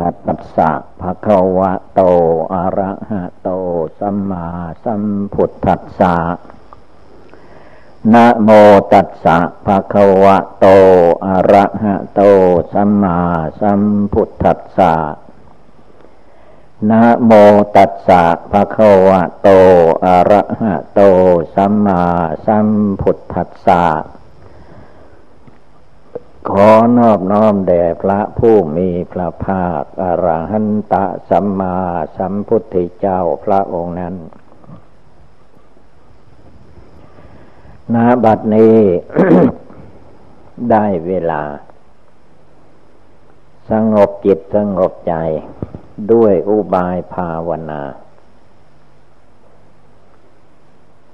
ตัสสะภะคะวะโต อะระหะโต สัมมาสัมพุทธัสสะนะโมตัสสะภะคะวะโต อะระหะโต สัมมาสัมพุทธัสสะนะโมตัสสะภะคะวะโต อะระหะโต สัมมาสัมพุทธัสสะ ขอนอบน้อมแด่พระผู้มีพระภาคอรหันตะสัมมาสัมพุทธเจ้าพระองค์นั้นนาบัดนี้ ได้เวลา สงบจิตสงบใจ ด้วยอุบายภาวนา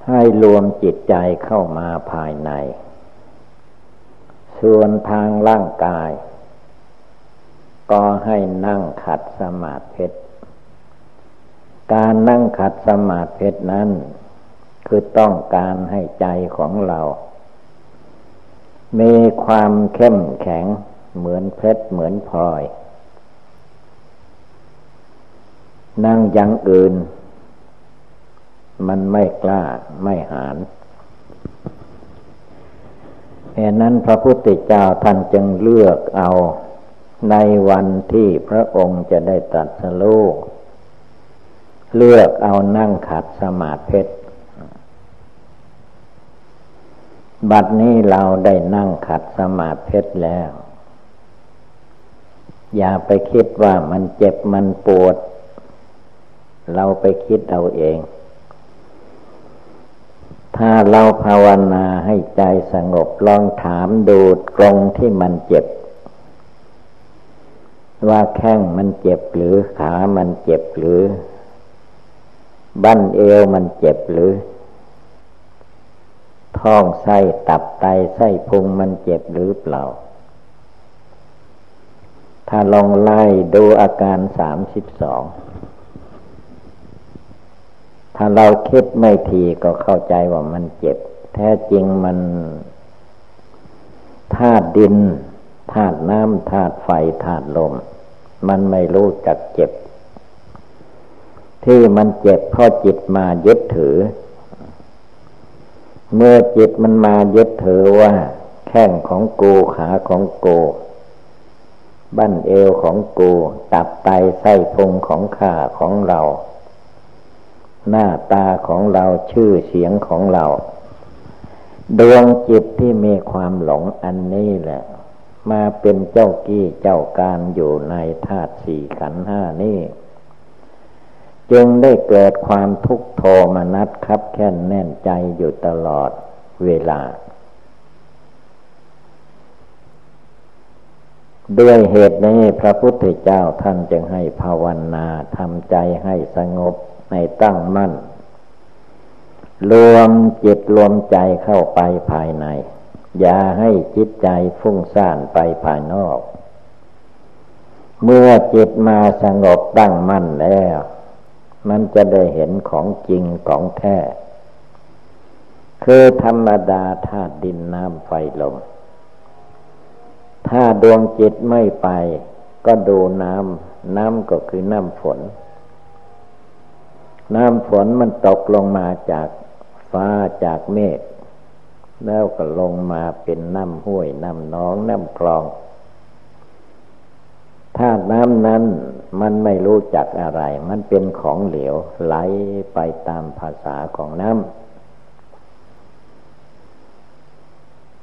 ให้รวมจิตใจเข้ามาภายใน ส่วนทางร่างกาย ก็ให้นั่งขัดสมาธิการนั่งขัดสมาธินั้น คือต้องการให้ใจของเรา มีความเข้มแข็งเหมือนเพชรเหมือนพลอย นั่งยังอื่น มันไม่กล้าไม่หาน เหตุนั้นพระพุทธเจ้าท่านจึงเลือกเอาในวันที่พระองค์จะได้ตรัสรู้เลือกเอานั่งขัดสมาธิบัดนี้เราได้นั่งขัดสมาธิแล้ว อย่าไปคิดว่ามันเจ็บมันปวด เราไปคิดเอาเอง ถ้าเราภาวนาให้ใจสงบลองถามดูตรงที่มันเจ็บ ว่าแข้งมันเจ็บหรือขามันเจ็บหรือ บั้นเอวมันเจ็บหรือ ท้องไส้ตับไตไส้พุงมันเจ็บหรือเปล่า ถ้าลองไล่ดูอาการสามสิบสอง ถ้าเราคิดไม่ทีก็เข้าใจว่ามันเจ็บ แท้จริงมันธาตุดินธาตุน้ำธาตุไฟธาตุลม มันไม่รู้จักเจ็บ ที่มันเจ็บเพราะจิตมายึดถือ เมื่อจิตมันมายึดถือว่า แข้งของกูขาของกูบั้นเอวของกู ตับไตไส้พุงของข้าของเรา หน้าตาของเราชื่อเสียงของเรา ดวงจิตที่มีความหลงอันนี้แหละ มาเป็นเจ้ากี้เจ้าการอยู่ในธาตุสี่ขันห้านี้จึงได้เกิดความทุกโทมนัสครับแค่นแน่นใจอยู่ตลอดเวลา ด้วยเหตุนี้พระพุทธเจ้าท่านจึงให้ภาวนาทำใจให้สงบ ให้ตั้งมั่น รวมจิตรวมใจเข้าไปภายใน อย่าให้จิตใจฟุ้งซ่านไปภายนอก เมื่อจิตมาสงบตั้งมั่นแล้ว มันจะได้เห็นของจริงของแท้ คือธรรมดาธาตุดินน้ำไฟลม ถ้าดวงจิตไม่ไปก็ดูน้ำ น้ำก็คือน้ำฝน น้ำฝนมันตกลงมาจากฟ้าจากเมฆแล้วก็ลงมาเป็นน้ำห้วยน้ำน้องน้ำคลองถ้าน้ำนั้นมันไม่รู้จักอะไร มันเป็นของเหลวไหลไปตามภาษาของน้ำ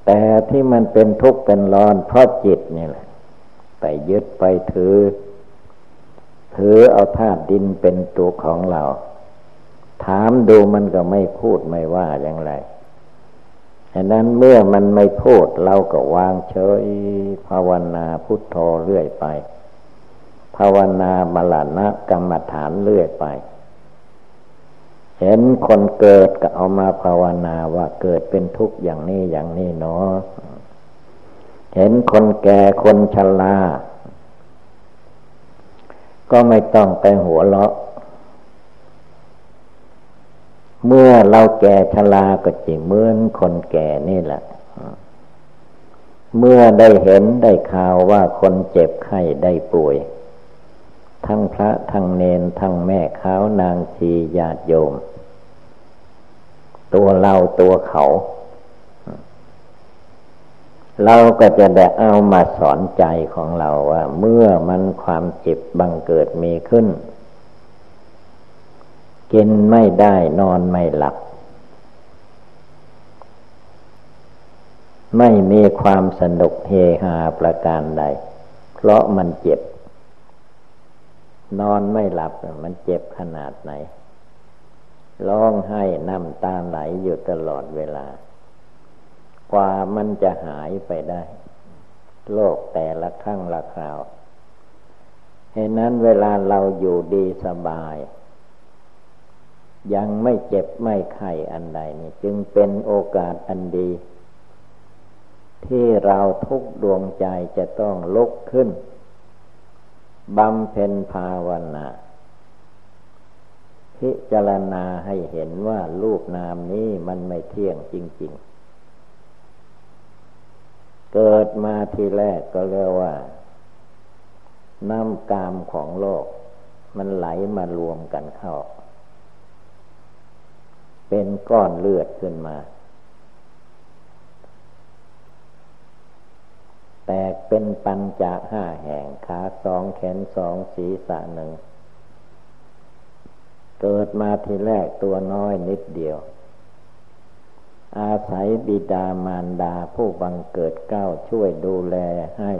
แต่ที่มันเป็นทุกข์เป็นร้อนเพราะจิตนี่แหละ ไปยึดไปถือ ถือเอาธาตุดินเป็นตัวของเรา ถามดูมันก็ไม่พูดไม่ว่าอย่างไรฉะนั้นเมื่อมันไม่พูดเราก็วางเฉยภาวนาพุทโธเรื่อยไป ภาวนามรณะกรรมฐานเรื่อยไป เห็นคนเกิดก็เอามาภาวนาว่าเกิดเป็นทุกข์อย่างนี้อย่างนี้เนาะเห็นคนแก่คนชราก็ไม่ต้องไปหัวเราะ เมื่อเราแก่ชราก็จิเหมือนคนแก่นี่แหละ เมื่อได้เห็นได้ข่าวว่าคนเจ็บไข้ได้ป่วย ทั้งพระทั้งเนนทั้งแม่ขาวนางชีญาติโยม ตัวเราตัวเขา เราก็จะได้เอามาสอนใจของเราว่า เมื่อมันความเจ็บบังเกิดมีขึ้น กินไม่ได้นอนไม่หลับ ไม่มีความสนุกเฮฮาประการใด เพราะมันเจ็บ นอนไม่หลับมันเจ็บขนาดไหนร้องไห้น้ำตาไหลอยู่ตลอดเวลา กว่ามันจะหายไปได้ โลกแต่ละครั้งละคราวเหตุนั้นเวลาเราอยู่ดีสบาย ยังไม่เจ็บไม่ไข้อันใดนี่จึงเป็นโอกาสอันดี ที่เราทุกดวงใจจะต้องลุกขึ้นบำเพ็ญภาวนาพิจารณาให้เห็นว่ารูปนามนี้มันไม่เที่ยงจริง ๆ เกิดมาทีแรกก็เรียกว่า น้ำกามของโลก มันไหลมารวมกันเข้า เป็นก้อนเลือดขึ้นมา แตกเป็นปัญจห้าแห่งขาสองแขนสองศีรษะหนึ่ง เกิดมาทีแรกตัวน้อยนิดเดียว อาศัยบิดามารดาผู้บังเกิดเก้าช่วยดูแลให้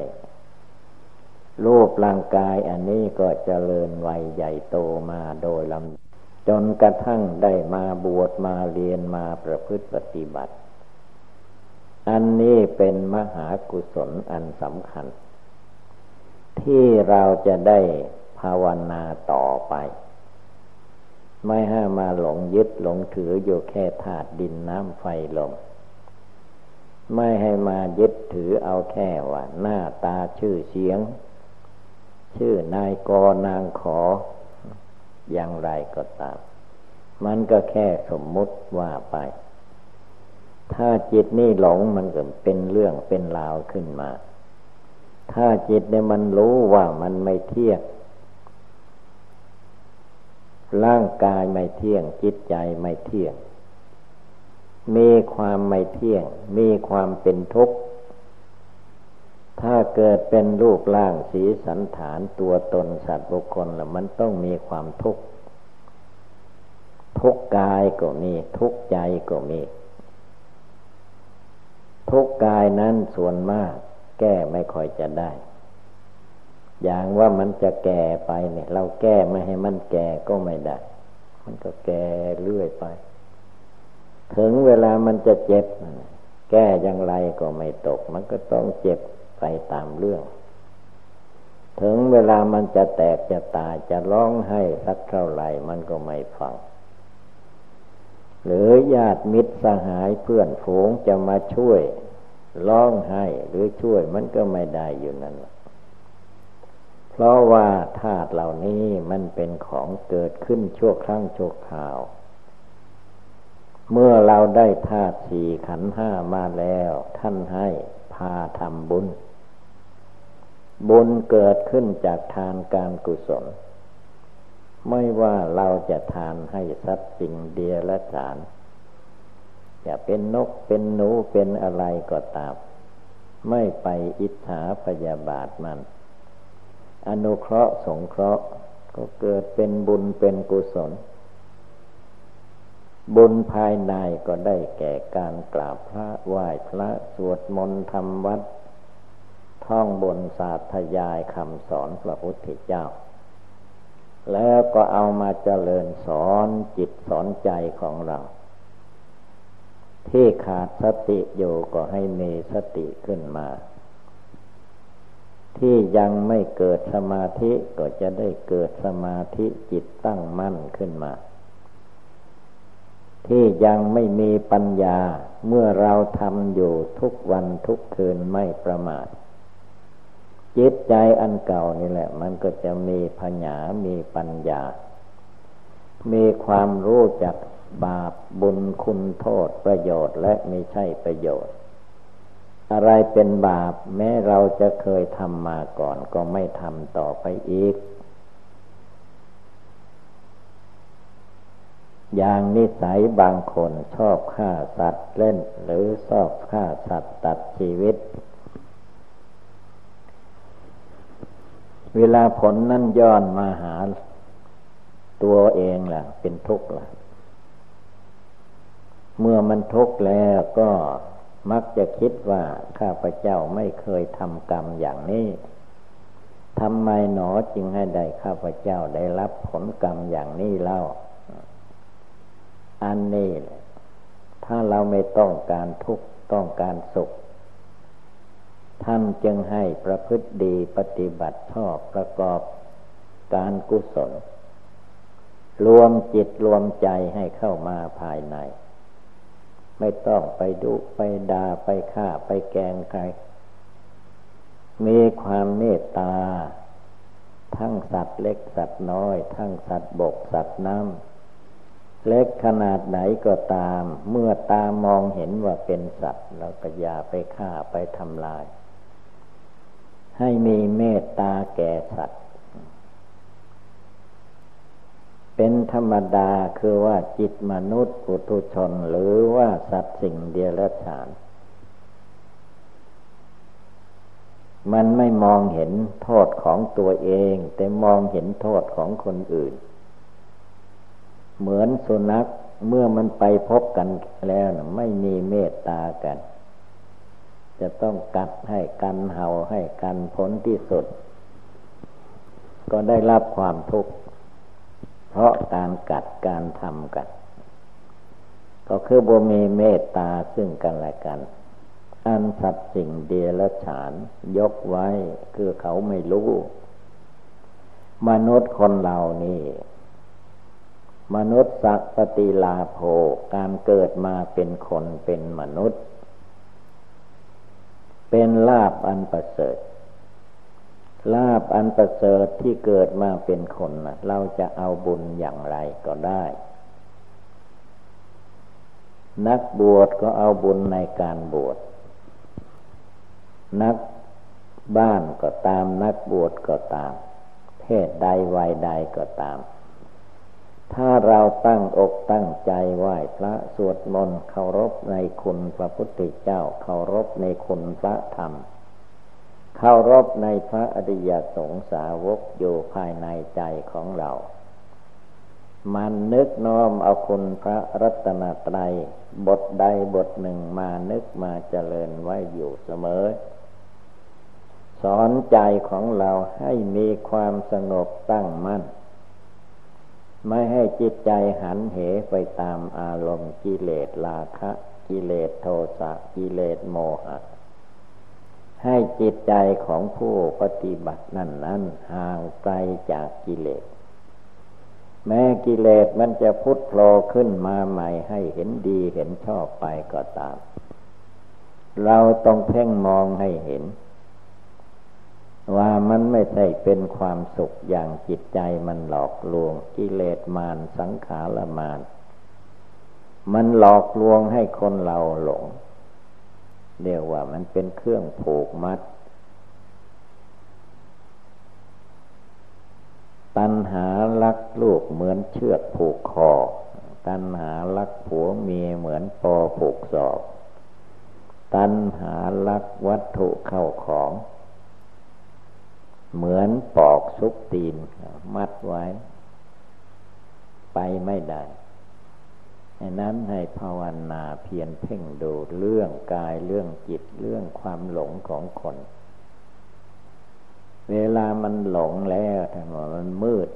รูปร่างกายอันนี้ก็เจริญวัยใหญ่โตมาโดยลำ จนกระทั่งได้มาบวชมาเรียนมาประพฤติปฏิบัติ อันนี้เป็นมหากุศลอันสำคัญ ที่เราจะได้ภาวนาต่อไป ไม่ให้มาหลงยึดหลงถืออยู่แค่ธาตุดินน้ำไฟลมไม่ให้มายึดถือเอาแค่ว่า หน้าตาชื่อเสียง ชื่อนายกนางขอ อย่างไรก็ตาม มันก็แค่สมมุติว่าไป ถ้าจิตนี่หลงมันก็เป็นเรื่องเป็นราวขึ้นมา ถ้าจิตเนี่ยมันรู้ว่ามันไม่เที่ยง ร่างกายไม่เที่ยง จิตใจไม่เที่ยง มีความไม่เที่ยง มีความเป็นทุกข์ ถ้าเกิดเป็นรูปร่างสีสันฐานตัวตนสัตว์บุคคลล้วมันต้องมีความทุกข์ ทุกกายก็มี ทุกใจก็มี ทุกกายนั้นส่วนมาก แก้ไม่ค่อยจะได้ อย่างว่ามันจะแก่ไปเนี่ย เราแก้ไม่ให้มันแก่ก็ไม่ได้ มันก็แก่เรื่อยไป ถึงเวลามันจะเจ็บ แก้อย่างไรก็ไม่ตก มันก็ต้องเจ็บ ไปตามเรื่อง ถึงเวลามันจะแตกจะตายจะร้องให้สักเท่าไหร่มันก็ไม่ฟัง หรือญาติมิตรสหายเพื่อนฝูงจะมาช่วยร้องให้หรือช่วยมันก็ไม่ได้อยู่นั่นเพราะว่าธาตุเหล่านี้มันเป็นของเกิดขึ้นชั่วครั้งชั่วคราว เมื่อเราได้ธาตุสี่ขันห้ามาแล้ว ท่านให้พาทำบุญ บุญเกิดขึ้นจากทานการกุศล ไม่ว่าเราจะทานให้สัตว์สิ่งเดียละสารจะเป็นนกเป็นหนูเป็นอะไรก็ตาม ไม่ไปอิจฉาพยาบาทมัน อนุเคราะห์สงเคราะห์ก็เกิดเป็นบุญเป็นกุศล บุญภายในก็ได้แก่การกราบพระไหว้พระสวดมนต์ทำวัด ท่องบนศาสธยายคำสอนพระพุทธเจ้า แล้วก็เอามาเจริญสอนจิตสอนใจของเรา ที่ขาดสติอยู่ก็ให้มีสติขึ้นมา ที่ยังไม่เกิดสมาธิก็จะได้เกิดสมาธิจิตตั้งมั่นขึ้นมาที่ยังไม่มีปัญญาเมื่อเราทำอยู่ทุกวันทุกคืนไม่ประมาท จิตใจอันเก่านี่แหละ มันก็จะมีพญา มีปัญญา มีความรู้จักบาปบุญคุณโทษประโยชน์และไม่ใช่ประโยชน์ อะไรเป็นบาปแม้เราจะเคยทำมาก่อนก็ไม่ทำต่อไปอีก อย่างนิสัยบางคนชอบฆ่าสัตว์เล่น หรือชอบฆ่าสัตว์ตัดชีวิต เวลาผลนั่นย้อนมาหาตัวเองล่ะ เป็นทุกข์ล่ะ เมื่อมันทุกข์แล้วก็มักจะคิดว่าข้าพเจ้าไม่เคยทำกรรมอย่างนี้ทำไมหนอจึงให้ได้ข้าพเจ้าได้รับผลกรรมอย่างนี้เล่า อันนี้ถ้าเราไม่ต้องการทุกข์ต้องการสุข ท่านจึงให้ประพฤติดีปฏิบัติชอบประกอบการกุศล รวมจิตรวมใจให้เข้ามาภายใน ไม่ต้องไปดุไปดาไปฆ่าไปแกงใคร มีความเมตตา ทั้งสัตว์เล็กสัตว์น้อย ทั้งสัตว์บกสัตว์น้ำเล็กขนาดไหนก็ตาม เมื่อตามองเห็นว่าเป็นสัตว์เราก็อย่าไปฆ่าไปทำลาย ให้มีเมตตาแก่สัตว์ เป็นธรรมดาคือว่าจิตมนุษย์ปุถุชนหรือว่าสัตว์สิ่งเดียรฉาน มันไม่มองเห็นโทษของตัวเอง แต่มองเห็นโทษของคนอื่น เหมือนสุนัขเมื่อมันไปพบกันแล้วนะไม่มีเมตตากัน จะต้องกัดให้กันเห่าให้กันพ้นที่สุด ก็ได้รับความทุกข์ เพราะการกัดการทำกัน ก็คือบ่มีเมตตาซึ่งกันและกัน อันสัตว์สิ่งเดียรฉาน ยกไว้คือเขาไม่รู้ มนุษย์คนเหล่านี้มนุษย์สักปฏิลาโภการเกิดมาเป็นคนเป็นมนุษย์ เป็นลาบอันประเสริฐ ลาบอันประเสริฐที่เกิดมาเป็นคนนะเราจะเอาบุญอย่างไรก็ได้ นักบวชก็เอาบุญในการบวช นักบ้านก็ตาม นักบวชก็ตาม เพศใดวัยใดก็ตาม ถ้าเราตั้งอกตั้งใจไหว้พระสวดมนต์เคารพในคุณพระพุทธเจ้าเคารพในคุณพระธรรมเคารพในพระอริยสงสาวกอยู่ภายในใจของเรา มันนึกน้อมเอาคุณพระรัตนตรัยบทใดบทหนึ่งมานึกมาเจริญไว้อยู่เสมอ สอนใจของเราให้มีความสงบตั้งมั่น ไม่ให้จิตใจหันเหไปตามอารมณ์กิเลสราคะ กิเลสโทสะกิเลสโมหะ ให้จิตใจของผู้ปฏิบัตินั่นนั้นห่างไกลจากกิเลส แม้กิเลสมันจะพุทโผล่ขึ้นมาใหม่ให้เห็นดีเห็นชอบไปก็ตาม เราต้องเพ่งมองให้เห็น ว่ามันไม่ใช่เป็นความสุขอย่างจิตใจมันหลอกลวงกิเลสมารสังขารมารมันหลอกลวงให้คนเราหลงเรียกว่ามันเป็นเครื่องผูกมัด ตัณหาลักลูกเหมือนเชือกผูกคอ ตัณหาลักผัวเมียเหมือนปอผูกศอก ตัณหาลักวัตถุเข้าของ เหมือนปอกซุกตีน มัดไว้ ไปไม่ได้ดังนั้นให้ภาวนาเพียรเพ่งดูเรื่องกายเรื่องจิตเรื่องความหลงของคน เวลามันหลงแล้วถ้าว่ามันมืด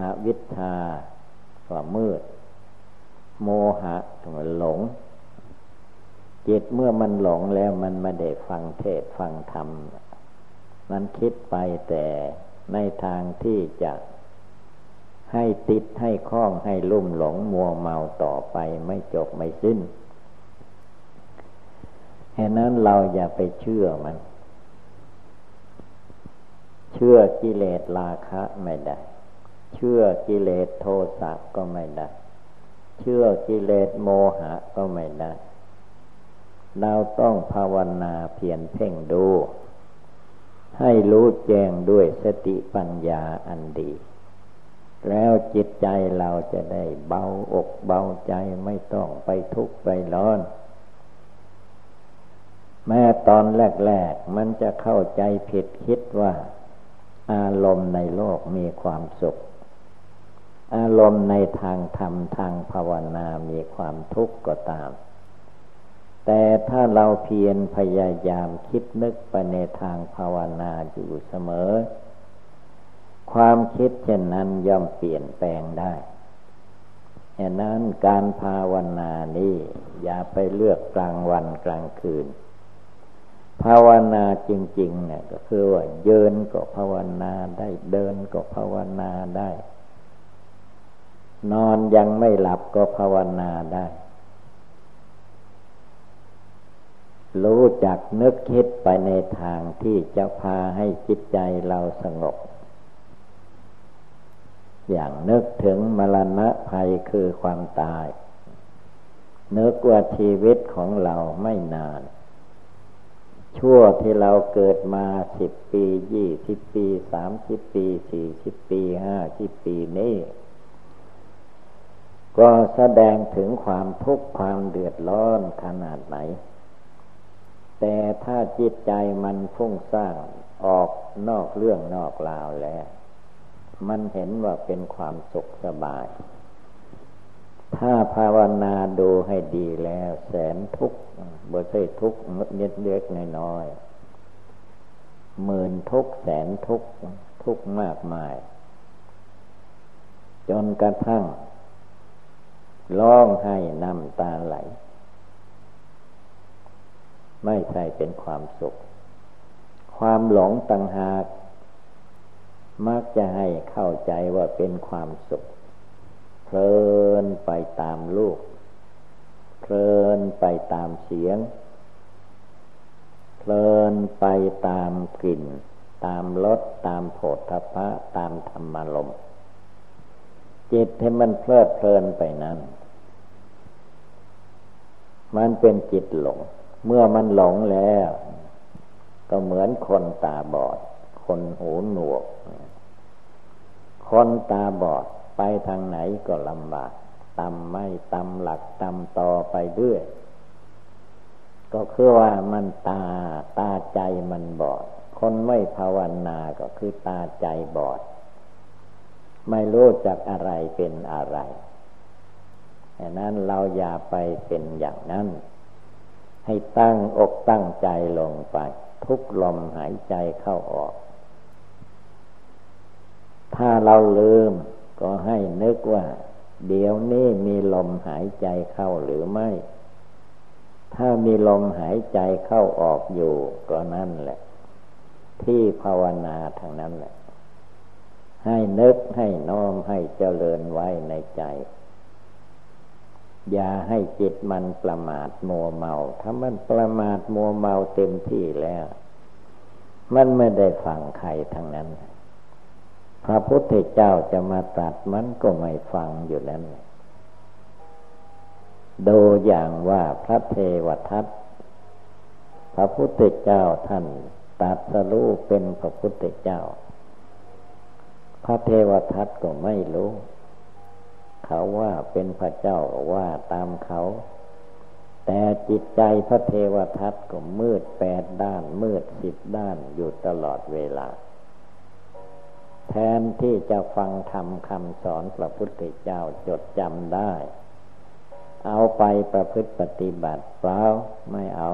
อวิชชาก็มืด โมหะก็มันหลง จิตเมื่อมันหลงแล้วมันไม่ได้ฟังเทศฟังธรรม มันคิดไปแต่ในทางที่จะให้ติดให้คล้องให้ลุ่มหลงมัวเมาต่อไปไม่จบไม่สิ้นเหตุนั้นเราอย่าไปเชื่อมัน เชื่อกิเลสราคะไม่ได้ เชื่อกิเลสโทสะก็ไม่ได้ เชื่อกิเลสโมหะก็ไม่ได้ เราต้องภาวนาเพียรเพ่งดู ให้รู้แจ้งด้วยสติปัญญาอันดี แล้วจิตใจเราจะได้เบาอกเบาใจไม่ต้องไปทุกข์ไปร้อน แม้ตอนแรก ๆ มันจะเข้าใจผิดคิดว่า อารมณ์ในโลกมีความสุข อารมณ์ในทางธรรมทางภาวนามีความทุกข์ก็ตาม แต่ถ้าเราเพียรพยายามคิดนึกไปในทางภาวนาอยู่เสมอ ความคิดเช่นนั้นย่อมเปลี่ยนแปลงได้ฉะนั้นการภาวนานี้อย่าไปเลือกกลางวันกลางคืน ภาวนาจริง ๆ เนี่ย ก็คือว่าเยินก็ภาวนาได้เดินก็ภาวนาได้ นอนยังไม่หลับก็ภาวนาได้ รู้จักนึกคิดไปในทางที่จะพาให้จิตใจเราสงบ อย่างนึกถึงมรณะภัยคือความตาย นึกว่าชีวิตของเราไม่นาน ชั่วที่เราเกิดมาสิบปียี่สิบปีสามสิบปีสี่สิบปีห้าสิบปีนี้ก็แสดงถึงความทุกข์ความเดือดร้อนขนาดไหน แต่ถ้าจิตใจมันฟุ้งซ่านออกนอกเรื่องนอกราวแล้ว มันเห็นว่าเป็นความสุขสบาย ถ้าภาวนาดูให้ดีแล้ว แสนทุกข์บ่ใช่ทุกข์เล็กเล็กน้อยหมื่นทุกแสนทุกทุกมากมาย จนกระทั่งร้องให้น้ำตาไหล ไม่ใช่เป็นความสุข ความหลงต่างหาก มักจะให้เข้าใจว่าเป็นความสุข เพลินไปตามลูก เพลินไปตามเสียง เพลินไปตามกลิ่น ตามรสตามโผฏฐพะตามธรรมลมจิตให้มันเพลิดเพลินไปนั้น มันเป็นจิตหลง เมื่อมันหลงแล้ว ก็เหมือนคนตาบอด คนหูหนวก คนตาบอดไปทางไหนก็ลำบากตำไม่ตำหลักตำต่อไปเรื่อยก็คือว่ามันตาตาใจมันบอด คนไม่ภาวนาก็คือตาใจบอด ไม่รู้จักอะไรเป็นอะไรดังนั้นเราอย่าไปเป็นอย่างนั้น ให้ตั้งอกตั้งใจลงไป ทุกลมหายใจเข้าออก ถ้าเราลืมก็ให้นึกว่า เดี๋ยวนี้มีลมหายใจเข้าหรือไม่ ถ้ามีลมหายใจเข้าออกอยู่ก็นั่นแหละ ที่ภาวนาทางนั้นแหละ ให้นึกให้น้อมให้เจริญไว้ในใจ อย่าให้จิตมันประมาทมัวเมา ถ้ามันประมาทมัวเมาเต็มที่แล้ว มันไม่ได้ฟังใครทั้งนั้น พระพุทธเจ้าจะมาตรัสมันก็ไม่ฟังอยู่นั้นดูอย่างว่าพระเทวทัตพระพุทธเจ้าท่านตัดสรู้เป็นพระพุทธเจ้า พระเทวทัตก็ไม่รู้ เขาว่าเป็นพระเจ้าว่าตามเขา แต่จิตใจพระเทวทัตก็มืดแปดด้าน มืดสิบด้านอยู่ตลอดเวลา แทนที่จะฟังธรรมคำสอนพระพุทธเจ้าจดจำได้ เอาไปประพฤติปฏิบัติเปล่าไม่เอา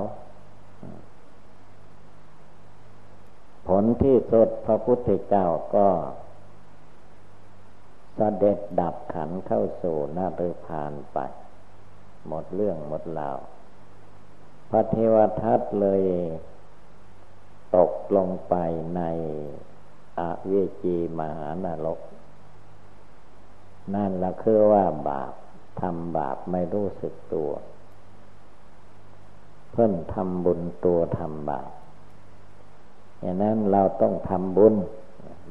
ผลที่สุดพระพุทธเจ้าก็ สเสด็จดับขันเข้าสู่นาฤพานไป หมดเรื่องหมดราวพระเทวทัตเลย ตกลงไปในอเวจีมหานรก นั่นละคือว่าบาปทำบาปไม่รู้สึกตัว เพิ่นทำบุญตัวทำบาปอย่างนั้นเราต้องทำบุญ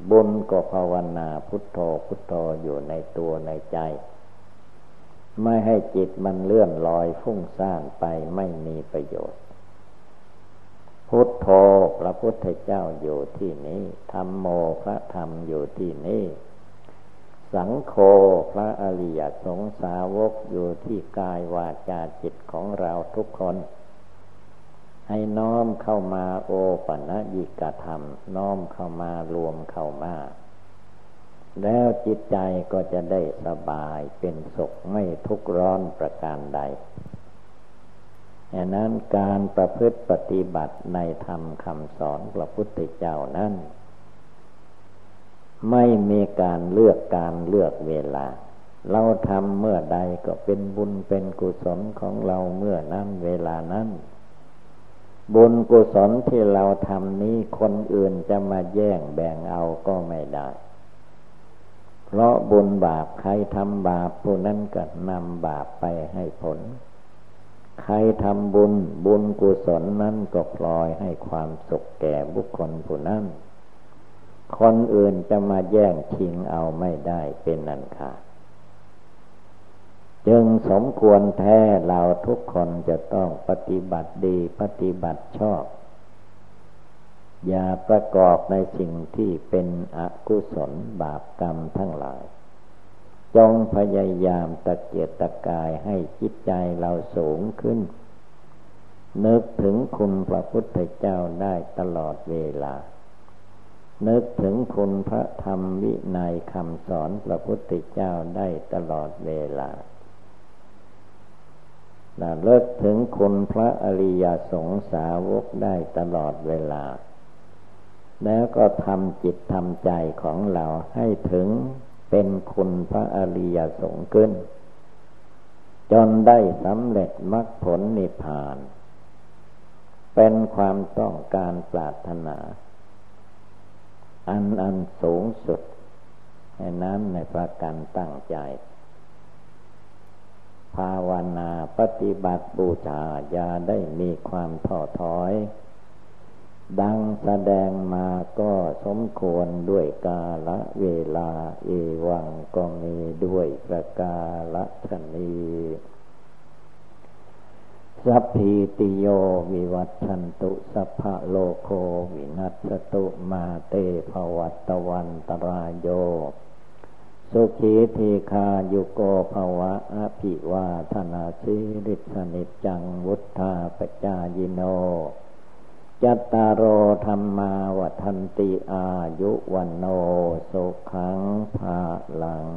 บุญก็ภาวนาพุทโธพุทโธอยู่ในตัวในใจ ไม่ให้จิตมันเลื่อนลอยฟุ้งซ่านไปไม่มีประโยชน์ พุทโธพระพุทธเจ้าอยู่ที่นี้ธรรมโมพระธรรมอยู่ที่นี้สังโฆพระอริยสงสาวกอยู่ที่กายวาจาจิตของเราทุกคน ให้น้อมเข้ามาโอปัญญิกธรรม น้อมเข้ามารวมเข้ามา แล้วจิตใจก็จะได้สบายเป็นสุขไม่ทุกข์ร้อนประการใดดังนั้นการประพฤติปฏิบัติในธรรมคำสอนพระพุทธเจ้านั้น ไม่มีการเลือกการเลือกเวลา เราทำเมื่อใดก็เป็นบุญเป็นกุศลของเราเมื่อนั้นเวลานั้น บุญกุศลที่เราทำนี้คนอื่นจะมาแย่งแบ่งเอาก็ไม่ได้ เพราะบุญบาปใครทำบาปผู้นั้นก็นำบาปไปให้ผล ใครทำบุญบุญกุศลนั้นก็พลอยให้ความสุขแก่บุคคลผู้นั้นคนอื่นจะมาแย่งชิงเอาไม่ได้เป็นนันขาด จึงสมควรแท้เราทุกคนจะต้องปฏิบัติดีปฏิบัติชอบ อย่าประกอบในสิ่งที่เป็นอกุศลบาปกรรมทั้งหลาย จงพยายามตะเกียกตะกายให้จิตใจเราสูงขึ้น นึกถึงคุณพระพุทธเจ้าได้ตลอดเวลา นึกถึงคุณพระธรรมวินัยคำสอนพระพุทธเจ้าได้ตลอดเวลา เลิกถึงคุณพระอริยสงสาวกได้ตลอดเวลา แล้วก็ทำจิตทำใจของเราให้ถึงเป็นคุณพระอริยสงฆ์ขึ้น จนได้สำเร็จมรรคผลนิพพาน เป็นความต้องการปรารถนา อันอันสูงสุด ให้นั้นในประกันตั้งใจ ภาวนาปฏิบัติบูชาอย่าได้มีความท้อถอย ดังแสดงมาก็สมควรด้วยกาละเวลา เอวังก็มีด้วยประกาละชนีสัพพิติโยวิวัตชันตุสัพพะโลโควินัสตุมาเตภวัตวันตรายโย สุขีทีคายุโกภวะอภิวาธนาสิริสนิจังวุธาปจายโน จัตตารโอธรรมาวันติอายุวันโนสุขังภาลัง